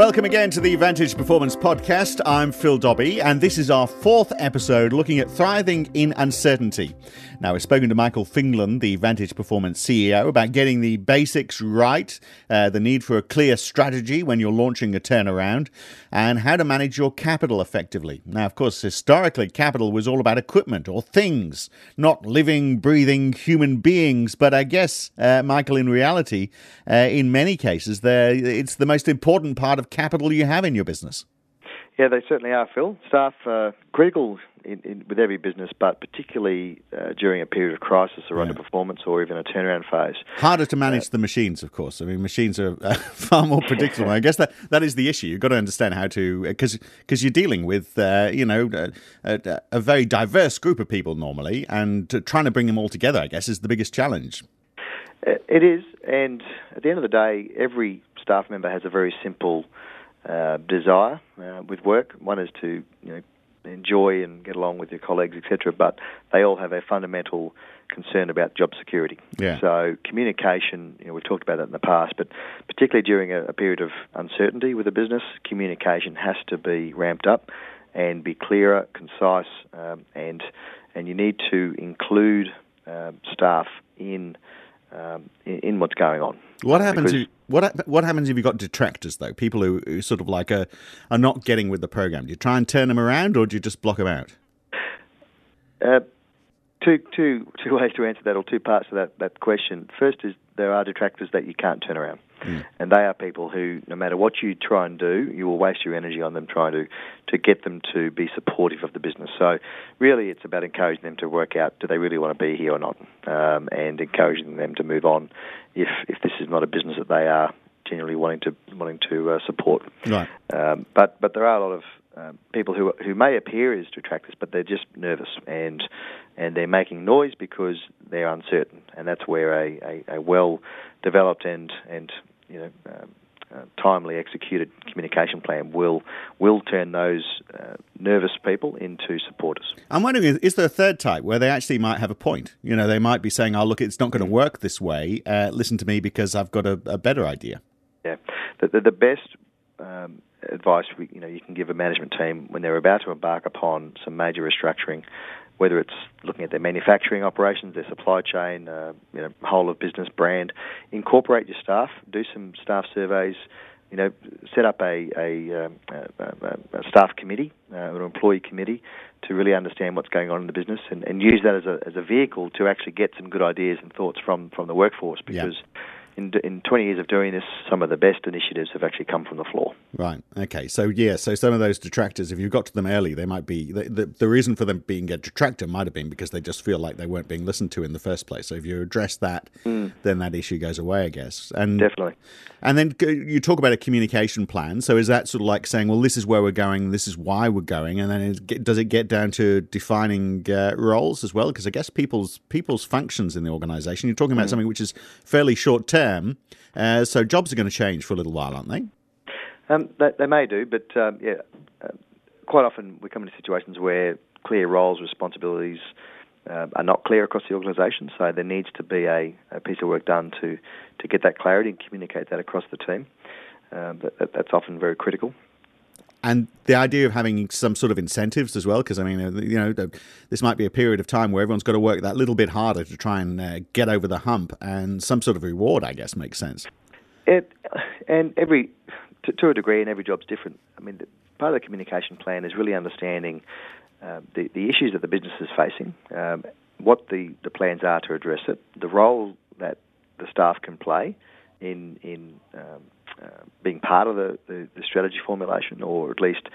Welcome again to the Vantage Performance Podcast. I'm Phil Dobbie, and this is our fourth episode looking at thriving in uncertainty. Now, we've spoken to Michael Fingland, the Vantage Performance CEO, about getting the basics right, uh, the need for a clear strategy when you're launching a turnaround, and how to manage your capital effectively. Now, of course, historically, capital was all about equipment or things, not living, breathing human beings. But I guess, uh, Michael, in reality, uh, in many cases, it's the most important part of capital you have in your business. Yeah, they certainly are, Phil. Staff are critical in, in, with every business, but particularly uh, during a period of crisis or yeah. underperformance or even a turnaround phase. Harder to manage uh, the machines, of course. I mean, machines are uh, far more predictable. I guess that, that is the issue. You've got to understand how to, because because you're dealing with, uh, you know, a, a, a, very diverse group of people normally, and trying to bring them all together, I guess, is the biggest challenge. Uh, it is, and at the end of the day, every staff member has a very simple uh, desire with work. One is to, you know, enjoy and get along with your colleagues, etc. But they all have a fundamental concern about job security. Yeah. So communication, you know, we've talked about that in the past, but particularly during a, a period of uncertainty with a business, communication has to be ramped up and be clearer, concise, um, and and you need to include uh, staff in, um, in, in what's going on. What happens? If, what what happens if you've got detractors though? People who, who sort of like are, are not getting with the program. Do you try and turn them around, or do you just block them out? Uh, two two two ways to answer that, or two parts to that that question. First is there are detractors that you can't turn around. Mm. And they are people who, no matter what you try and do, you will waste your energy on them trying to, to get them to be supportive of the business. So, really, it's about encouraging them to work out do they really want to be here or not, um, and encouraging them to move on if if this is not a business that they are genuinely wanting to wanting to uh, support. Right. Um, but but there are a lot of um, people who who may appear as detractors, but they're just nervous and and they're making noise because they're uncertain, and that's where a, a, a well developed and and you know um, uh, timely executed communication plan will will turn those uh, nervous people into supporters. I'm wondering, is there a third type where they actually might have a point? You know, they might be saying, "Oh, look, it's not going to work this way. Uh, listen to me because I've got a, a better idea." Yeah, the, the, the best um, advice we, you know you can give a management team when they're about to embark upon some major restructuring, whether it's looking at their manufacturing operations, their supply chain, uh, you know, whole of business brand, incorporate your staff, do some staff surveys. You know, set up a, a, um, a, a staff committee, uh, an employee committee, to really understand what's going on in the business, and, and use that as a, as a vehicle to actually get some good ideas and thoughts from, from the workforce. Because yeah in, in 20 years of doing this, some of the best initiatives have actually come from the floor. Right. Okay. So, yeah, so some of those detractors, if you got to them early, they might be, the, the, the, reason for them being a detractor might have been because they just feel like they weren't being listened to in the first place. So if you address that, mm. then that issue goes away, I guess. And Definitely. And then you talk about a communication plan. So is that sort of like saying, well, this is where we're going, this is why we're going, and then it, does it get down to defining uh, roles as well? Because I guess people's people's functions in the organisation. You're talking about mm. something which is fairly short term, uh, so jobs are going to change for a little while, aren't they? Um, they, they, may do, but um, yeah, uh, quite often we come into situations where clear roles, responsibilities uh, are not clear across the organisation. So there needs to be a, a, piece of work done to, to get that clarity and communicate that across the team. Uh, that, that's often very critical. And the idea of having some sort of incentives as well, because I mean, uh, you know, this might be a period of time where everyone's got to work that little bit harder to try and uh, get over the hump, and some sort of reward, I guess, makes sense. It, and every, to, to a degree, and every job's different. I mean, part of the communication plan is really understanding uh, the, the issues that the business is facing, um, what the, the plans are to address it, the role that the staff can play in in um, uh, being part of the, the, the, strategy formulation, or at least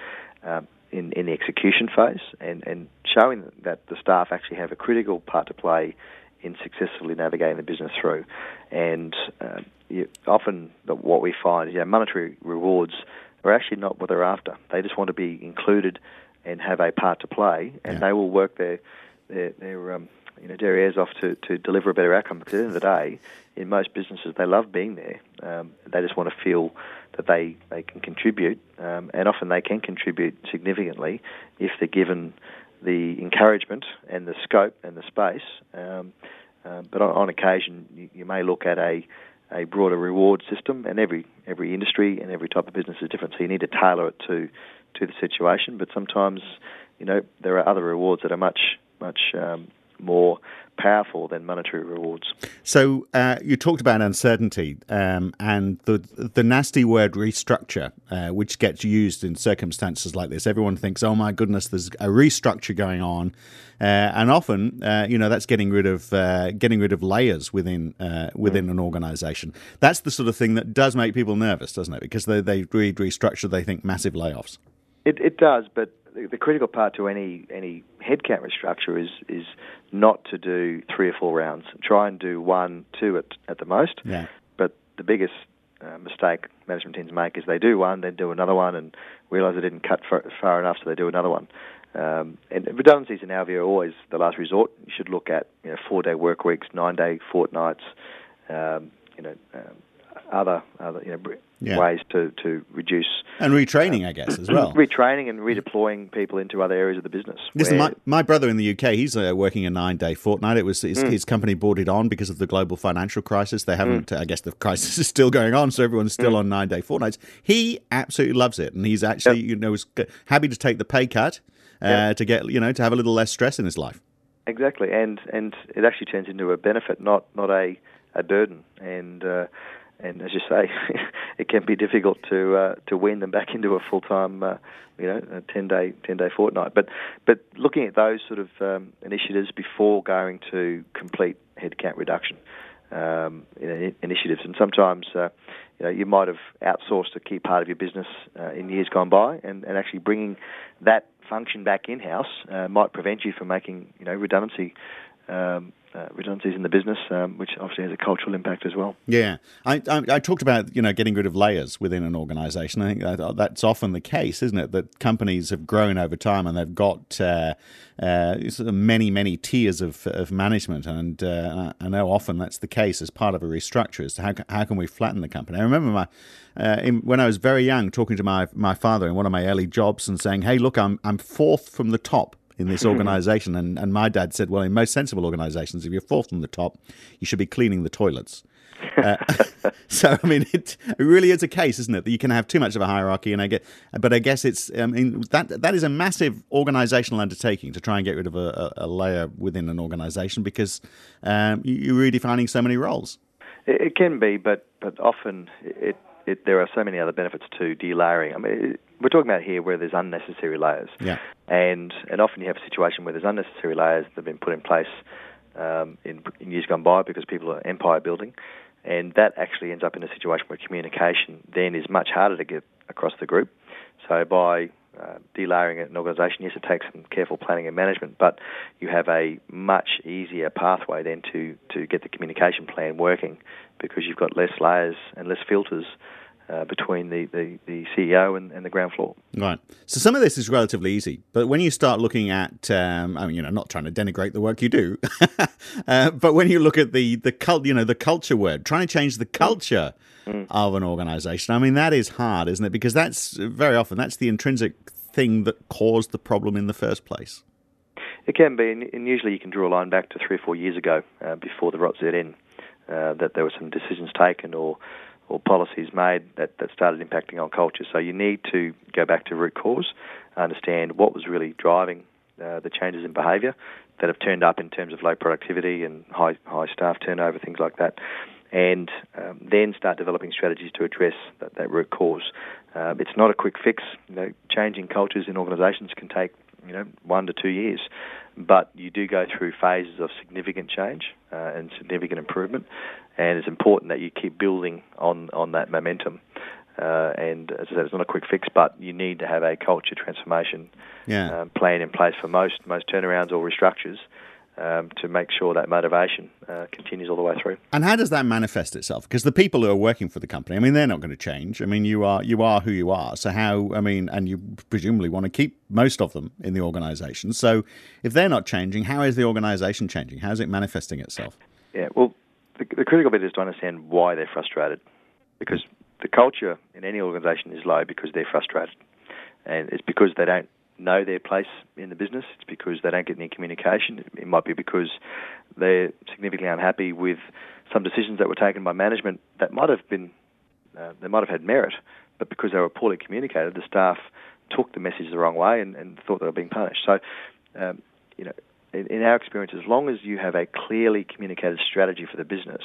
um, in, in the execution phase, and, and showing that the staff actually have a critical part to play in successfully navigating the business through. And uh, you, often what we find is yeah, monetary rewards are actually not what they're after. They just want to be included and have a part to play, and yeah. they will work their their, their um, you know derrieres off to, to deliver a better outcome. Because at the end of the day, in most businesses, they love being there. Um, they just want to feel that they they can contribute, um, and often they can contribute significantly if they're given the encouragement and the scope and the space. Um, uh, but on, on occasion, you, you, may look at a a broader reward system, and every every industry and every type of business is different. So you need to tailor it to to the situation. But sometimes, you know, there are other rewards that are much much um, more powerful than monetary rewards. So uh, you talked about uncertainty um, and the the nasty word restructure, uh, which gets used in circumstances like this. Everyone thinks, "Oh my goodness, there's a restructure going on," uh, and often, uh, you know, that's getting rid of uh, getting rid of layers within uh, within mm. an organisation. That's the sort of thing that does make people nervous, doesn't it? Because they they read restructure, they think massive layoffs. It, it does, but the, critical part to any any headcount restructure is is not to do three or four rounds. Try and do one, two at at the most. Yeah. But the biggest uh, mistake management teams make is they do one, then do another one, and realise they didn't cut far, far enough, so they do another one. Um, and redundancies, in our view, are always the last resort. You should look at you know, four-day work weeks, nine-day fortnights, um, you know, um, other other you know, yeah. ways to, to reduce and retraining, uh, I guess, as well. retraining and redeploying people into other areas of the business. Listen, my, my brother in the UK, he's uh, working a nine day fortnight. It was his, mm. his, company brought it on because of the global financial crisis. They haven't, mm. I guess, the crisis is still going on, so everyone's still mm. on nine day fortnights. He absolutely loves it, and he's actually, yep. you know, was happy to take the pay cut uh, yep. to get, you know, to have a little less stress in his life. Exactly, and and it actually turns into a benefit, not not a a burden, and. And as you say, it can be difficult to uh, to wean them back into a full time, uh, you know, a ten day ten day fortnight. But but looking at those sort of um, initiatives before going to complete headcount reduction um, know, initiatives, and sometimes uh, you know you might have outsourced a key part of your business uh, in years gone by, and, and actually bringing that function back in house uh, might prevent you from making you know redundancy um, uh, redundancies in the business, um, which obviously has a cultural impact as well. Yeah, I, I, I, talked about you know getting rid of layers within an organisation. I think that, that's often the case, isn't it? That companies have grown over time and they've got uh, uh, many many tiers of, of management, and uh, I know often that's the case as part of a restructure. As to how how can we flatten the company? I remember my uh, in, when I was very young talking to my my father in one of my early jobs and saying, "Hey, look, I'm I'm fourth from the top." In this organization. And, and my dad said, well, in most sensible organizations, if you're fourth from the top, you should be cleaning the toilets. Uh, so I mean, it, it, really is a case, isn't it, that you can have too much of a hierarchy, and I get, but I guess it's, I mean, that that is a massive organisational undertaking to try and get rid of a, a layer within an organisation because um, you're redefining so many roles. It, it, can be, but but often it, it there are so many other benefits to delayering. I mean, we're talking about here where there's unnecessary layers. Yeah. And and often you have a situation where there's unnecessary layers that have been put in place um, in, in years gone by because people are empire building, and that actually ends up in a situation where communication then is much harder to get across the group. So by uh, delayering an organisation, yes, it takes some careful planning and management, but you have a much easier pathway then to, to get the communication plan working because you've got less layers and less filters uh, between the, the, the CEO and, and, the ground floor. Right. So some of this is relatively easy, but when you start looking at, um, I mean, you know, not trying to denigrate the work you do, uh, but when you look at the the cult, you know, the culture word, trying to change the culture mm. of an organisation, I mean, that is hard, isn't it? Because that's very often that's the intrinsic thing that caused the problem in the first place. It can be, and usually you can draw a line back to three or four years ago, uh, before the ROTZN, uh, that there were some decisions taken or or policies made that, that started impacting on culture. So you need to go back to root cause, understand what was really driving uh, the changes in behaviour that have turned up in terms of low productivity and high high staff turnover, things like that, and um, then start developing strategies to address that, that root cause. Uh, it's not a quick fix. You know, changing cultures in organisations can take you know one to two years, but you do go through phases of significant change uh, and significant improvement, and it's important that you keep building on on that momentum. Uh, and as I said, it's not a quick fix, but you need to have a culture transformation yeah. uh, plan in place for most most turnarounds or restructures um, to make sure that motivation uh, continues all the way through. And how does that manifest itself? Because the people who are working for the company, I mean, they're not going to change. I mean, you are you are who you are. So how? I mean, and you presumably want to keep most of them in the organisation. So if they're not changing, how is the organisation changing? How is it manifesting itself? Yeah, well, the, the critical bit is to understand why they're frustrated, because the culture in any organisation is low because they're frustrated, and it's because they don't know their place in the business. It's because they don't get any communication. It might be because they're significantly unhappy with some decisions that were taken by management that might have been uh, they might have had merit, but because they were poorly communicated, the staff took the message the wrong way and, and thought they were being punished. So, um, you know, in, in our experience, as long as you have a clearly communicated strategy for the business,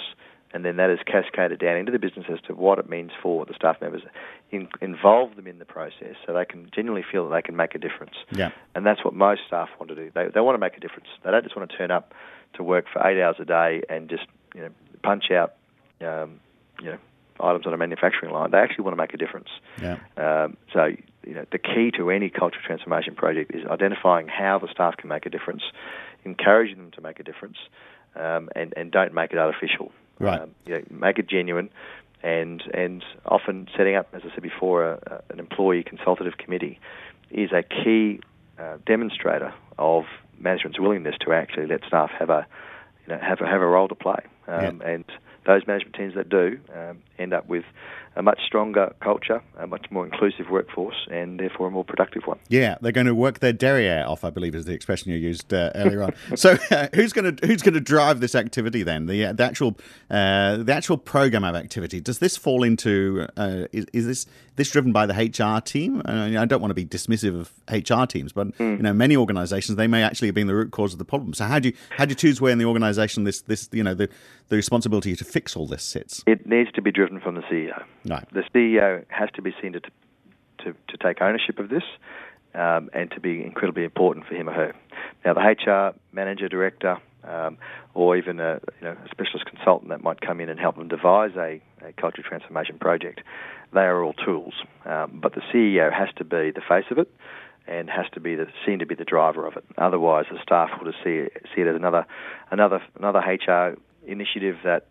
and then that is cascaded down into the business as to what it means for the staff members. In, involve them in the process so they can genuinely feel that they can make a difference. Yeah. And that's what most staff want to do. They, they want to make a difference. They don't just want to turn up to work for eight hours a day and just you know punch out um, you know items on a manufacturing line. They actually want to make a difference. Yeah. Um, so you know the key to any cultural transformation project is identifying how the staff can make a difference, encouraging them to make a difference, um, and and don't make it artificial. Right. Um, you know, make it genuine, and and often setting up, as I said before, a, a, an employee consultative committee is a key uh, demonstrator of management's willingness to actually let staff have a you know have a, have a role to play, um, Yeah. and those management teams that do um, end up with a much stronger culture, a much more inclusive workforce, and therefore a more productive one. Yeah, they're going to work their derriere off, I believe, is the expression you used uh, earlier on. So, uh, who's going to who's going to drive this activity then? The uh, the actual uh, the actual program of activity. Does this fall into uh, is, is this this driven by the HR team? I don't want to be dismissive of HR teams, but you know, many organisations they may actually have been the root cause of the problem. So, how do you how do you choose where in the organisation this this you know the the responsibility to fix all this sits? It needs to be driven from the CEO. Right. The CEO has to be seen to to, to take ownership of this um, and to be incredibly important for him or her. Now, the HR manager, director, um, or even a, you know, a specialist consultant that might come in and help them devise a, a cultural transformation project, they are all tools. Um, but the CEO has to be the face of it and has to be the, seen to be the driver of it. Otherwise, the staff will just see it, see it as another another another HR initiative that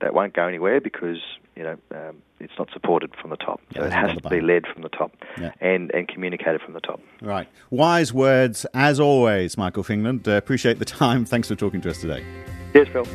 that won't go anywhere because you know um, it's not supported from the top. Yeah, so it has to be led from the top Yeah. and and communicated from the top. Right. Wise words as always, Michael Fingland. Uh, appreciate the time. Thanks for talking to us today. Yes, Phil.